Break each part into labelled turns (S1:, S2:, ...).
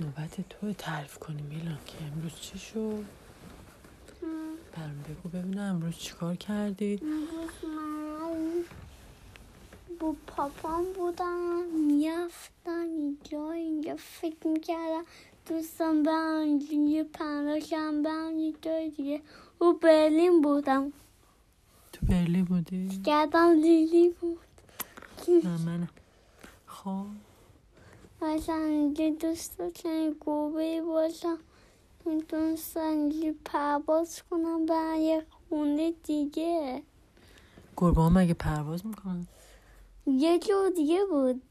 S1: نوبت تو تعریف کنی میلان که امروز چی شد؟ برام بگو ببینم امروز چیکار کردی؟
S2: امروز من با پاپام بودم می‌رفتم اینجا اینجا فکر می‌کردم دوستم برم اینجا پناشم برم یه جای دیگه. و برلین بودم.
S1: تو برلین بودی؟
S2: گردم لیلی بود.
S1: نه منم. خب.
S2: مثلا اینجا دوست داشتم گوبه باشم می‌تونستم پرواز کنم برم یه خونه دیگه
S1: گربه ها مگه پرواز می‌کنن
S2: یه جور دیگه بود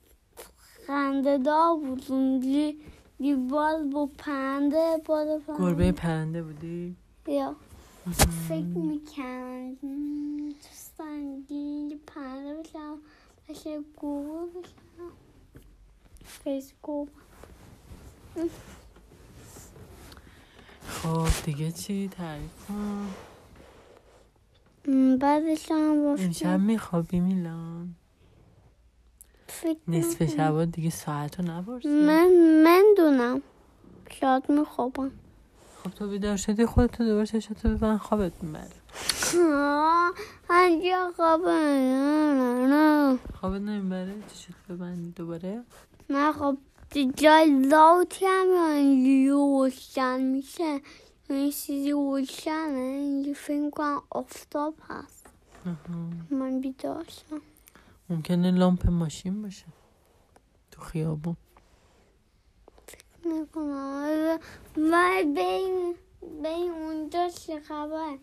S2: خنده دار بود اونجا دیوال با پنده بالا پنده
S1: گربه پرنده بودی
S2: یا فکر می‌کردم دوستان پنده بشم بشه گوه بشم فیس
S1: خب دیگه چی تعریف کن
S2: بعدش هم
S1: امشب
S2: گفتم
S1: میخوابی میلان نصف. شبا دیگه ساعت رو نبرسی
S2: من من دونم. شاید میخوابم.
S1: خب تو بیدار شدی خودتو دوباره چشاتو ببن خوابت می‌بره.
S2: اینجا خوابه. نه نه نه.
S1: خوابت نمی‌بره؟ چشاتو ببندی دوباره؟
S2: نه خب جای لاوتی هم روشن میشه. این چیزی روشنه. اینجا فکر کنم آفتاب هست. من بیدار شم
S1: ممکنه لامپ ماشین باشه. تو خیابون.
S2: نکنم و بین بین اونجا چه خبر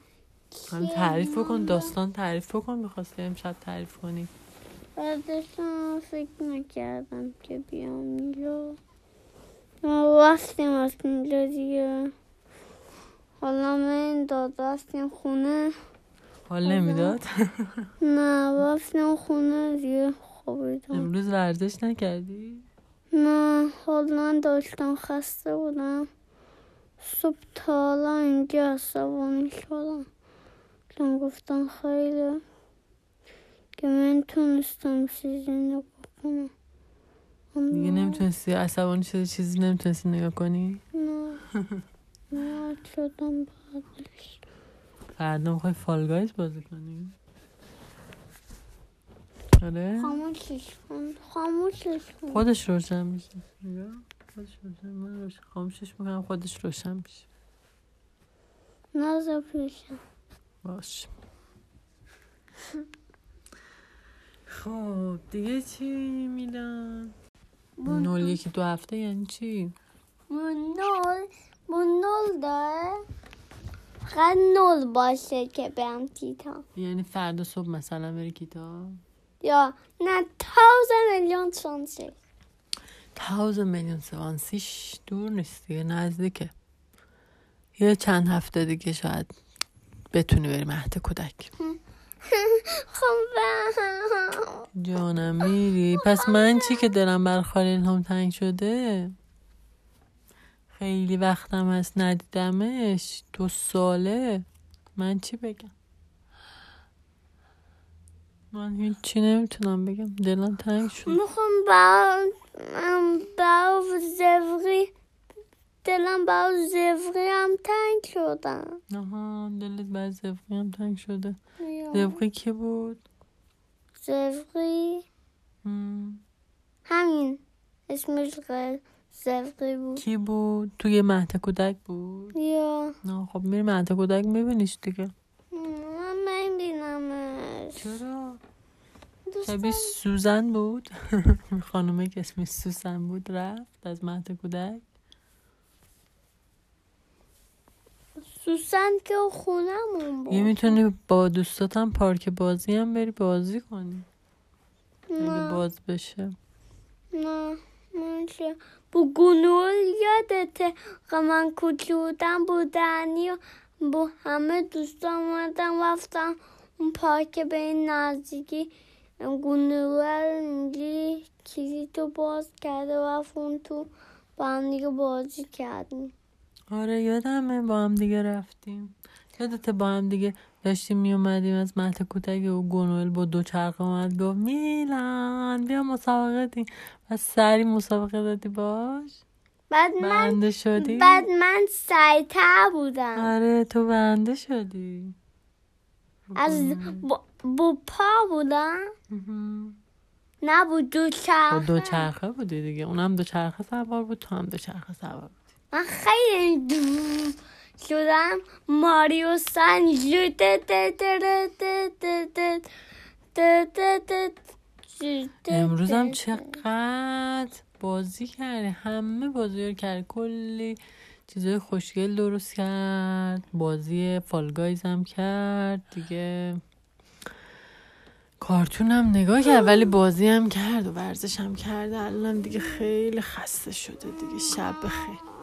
S1: تعریف بکن داستان تعریف بکن می‌خواستی امشب تعریف کنی.
S2: بعدشم فکر نکردم که بیام اینجا. ما رفتیم از اینجا دیگه. حالا من داد رفتیم خونه.
S1: حال نمی‌داد؟
S2: نه رفتیم خونه دیگه. خوابیدم.
S1: امروز ورزش نکردی؟
S2: نه حالا داشتم خسته بودم. صبح تا حالا اینجا عصبانی شدم. چون گفتم خیلی که من تونستم چیزی نگاه کنم
S1: دیگه نمی‌تونستی عصبانی شده چیزی نمی‌تونستی نگاه کنی
S2: نه نه شدم بعدش
S1: فردا می‌خوای فالگایز بازی کنی آره
S2: خاموشش کن خاموشش کن
S1: خودش روشن میشه نگاه. خودش روشن من روشن خاموشش می‌کنم خودش روشن میشه
S2: نازا پیشم
S1: باش خب دیگه چی میلان نول یکی دو هفته یعنی چی؟
S2: نول نول داره. فقط نول باشه که برم تیتا.
S1: یعنی فردا صبح مثلا بری کتاب
S2: یا نه تازه میلیون شانسی
S1: تاوز میلیون سوانسیش دور نیست دیگه نزدیکه. یه چند هفته دیگه شاید بتونی بری مهد کودک.
S2: خب.
S1: جانم میری؟ پس من چی که دلم بر خالیل هم تنگ شده؟ خیلی وقتم هست ندیدمش. دو ساله. من چی بگم؟ من هیچی نمی‌تونم بگم. دلم تنگ شد
S2: می‌خوام برم برم زفری دلم برای زفری هم تنگ شدم.
S1: آها دلت بر زفقی هم تنگ شده.
S2: یا.
S1: زفقی کی بود؟ هم.
S2: همین. اسمش زفری بود.
S1: کی بود؟ توی مهد کودک بود؟
S2: یا.
S1: نه خب میری مهد کودک میبینیش دیگه.
S2: من نمیبینمش.
S1: چرا؟ شبیه سوزن بود؟ خانومه که اسمش سوزن بود رفت از مهد کودک.
S2: سوسن که خونمون
S1: یه
S2: بود
S1: می‌تونی با دوستاتم پارک بازی هم بری بازی کنی.
S2: نه.
S1: باز بشه.
S2: نه من چه با گنول یادته. که من کوچولتم بودنی و با همه دوستان اومدم رفتم اون پارک به این نزدیکی. گنول اینجی چیزی تو باز کرده و رفت اون تو با هم دیگه بازی کردیم.
S1: آره یادمه با هم دیگه رفتیم. یادته با هم دیگه داشتیم می اومدیم از مهد کودک و گنول با دو چرخ اومد گفت میلان بیا مسابقه دیم و سری مسابقه دادی باش؟
S2: بعد من
S1: شدی؟
S2: بعد من سریعتر بودم.
S1: آره تو بنده شدی.
S2: از با, با پا بودم. نه بود دو
S1: با
S2: چرخ
S1: دو چرخه بودی دیگه. اونم دو چرخه سوار بود تو هم دو چرخه سوار بود.
S2: من خیلی دو شدم ماریو سنج
S1: امروزم چقدر بازی کردی همه بازی رو کرد کلی چیزای خوشگل درست کرد بازی فالگایز هم کرد دیگه کارتون هم نگاه کرد ولی بازی هم کرد و ورزش هم کرد الانم دیگه خیلی خسته شده دیگه شب بخیر